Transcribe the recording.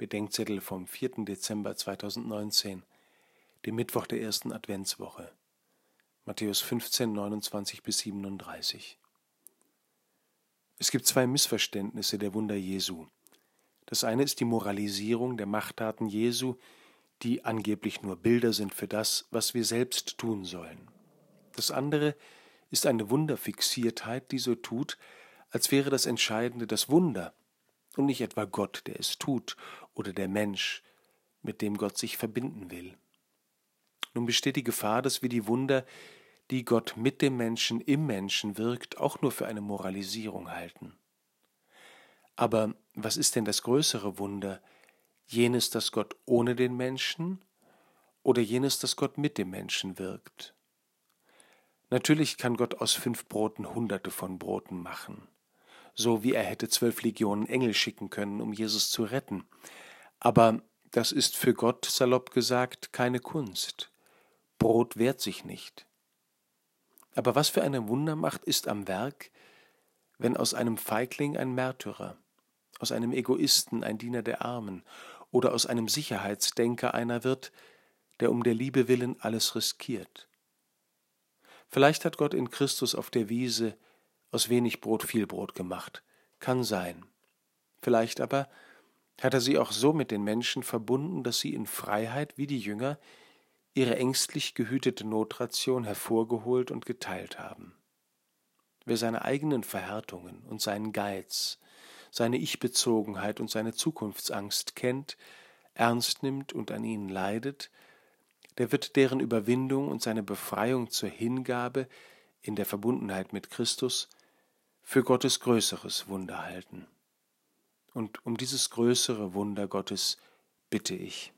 Bedenkzettel vom 4. Dezember 2019, dem Mittwoch der ersten Adventswoche. Matthäus 15, 29 bis 37. Es gibt zwei Missverständnisse der Wunder Jesu. Das eine ist die Moralisierung der Machttaten Jesu, die angeblich nur Bilder sind für das, was wir selbst tun sollen. Das andere ist eine Wunderfixiertheit, die so tut, als wäre das Entscheidende das Wunder und nicht etwa Gott, der es tut, oder der Mensch, mit dem Gott sich verbinden will. Nun besteht die Gefahr, dass wir die Wunder, die Gott mit dem Menschen im Menschen wirkt, auch nur für eine Moralisierung halten. Aber was ist denn das größere Wunder? Jenes, das Gott ohne den Menschen oder jenes, das Gott mit dem Menschen wirkt? Natürlich kann Gott aus fünf Broten hunderte von Broten machen so wie er hätte zwölf Legionen Engel schicken können, um Jesus zu retten. Aber das ist für Gott, salopp gesagt, keine Kunst. Brot wehrt sich nicht. Aber was für eine Wundermacht ist am Werk, wenn aus einem Feigling ein Märtyrer, aus einem Egoisten ein Diener der Armen oder aus einem Sicherheitsdenker einer wird, der um der Liebe willen alles riskiert. Vielleicht hat Gott in Christus auf der Wiese aus wenig Brot viel Brot gemacht. Kann sein. Vielleicht aber hat er sie auch so mit den Menschen verbunden, dass sie in Freiheit wie die Jünger ihre ängstlich gehütete Notration hervorgeholt und geteilt haben. Wer seine eigenen Verhärtungen und seinen Geiz, seine Ich-Bezogenheit und seine Zukunftsangst kennt, ernst nimmt und an ihnen leidet, der wird deren Überwindung und seine Befreiung zur Hingabe in der Verbundenheit mit Christus für Gottes größeres Wunder halten. Und um dieses größere Wunder Gottes bitte ich.